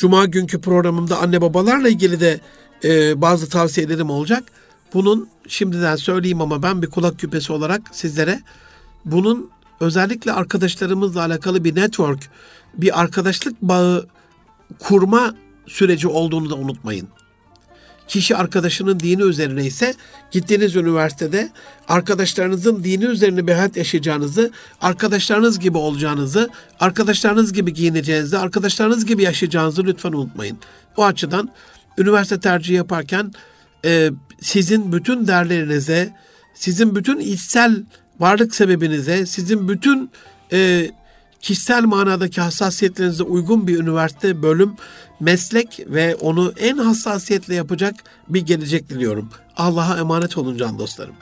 Cuma günkü programımda anne babalarla ilgili de e, bazı tavsiyelerim olacak. Bunun şimdiden söyleyeyim ama ben bir kulak küpesi olarak sizlere bunun özellikle arkadaşlarımızla alakalı bir network, bir arkadaşlık bağı kurma süreci olduğunu da unutmayın kişi arkadaşının dini üzerine ise gittiğiniz üniversitede arkadaşlarınızın dini üzerine bir hayat yaşayacağınızı, arkadaşlarınız gibi olacağınızı, arkadaşlarınız gibi giyineceğinizi, arkadaşlarınız gibi yaşayacağınızı lütfen unutmayın. O açıdan üniversite tercihi yaparken e, sizin bütün değerlerinize, sizin bütün içsel varlık sebebinize, sizin bütün e, kişisel manadaki hassasiyetlerinize uygun bir üniversite, bölüm, meslek ve onu en hassasiyetle yapacak bir gelecek diliyorum. Allah'a emanet olun can dostlarım.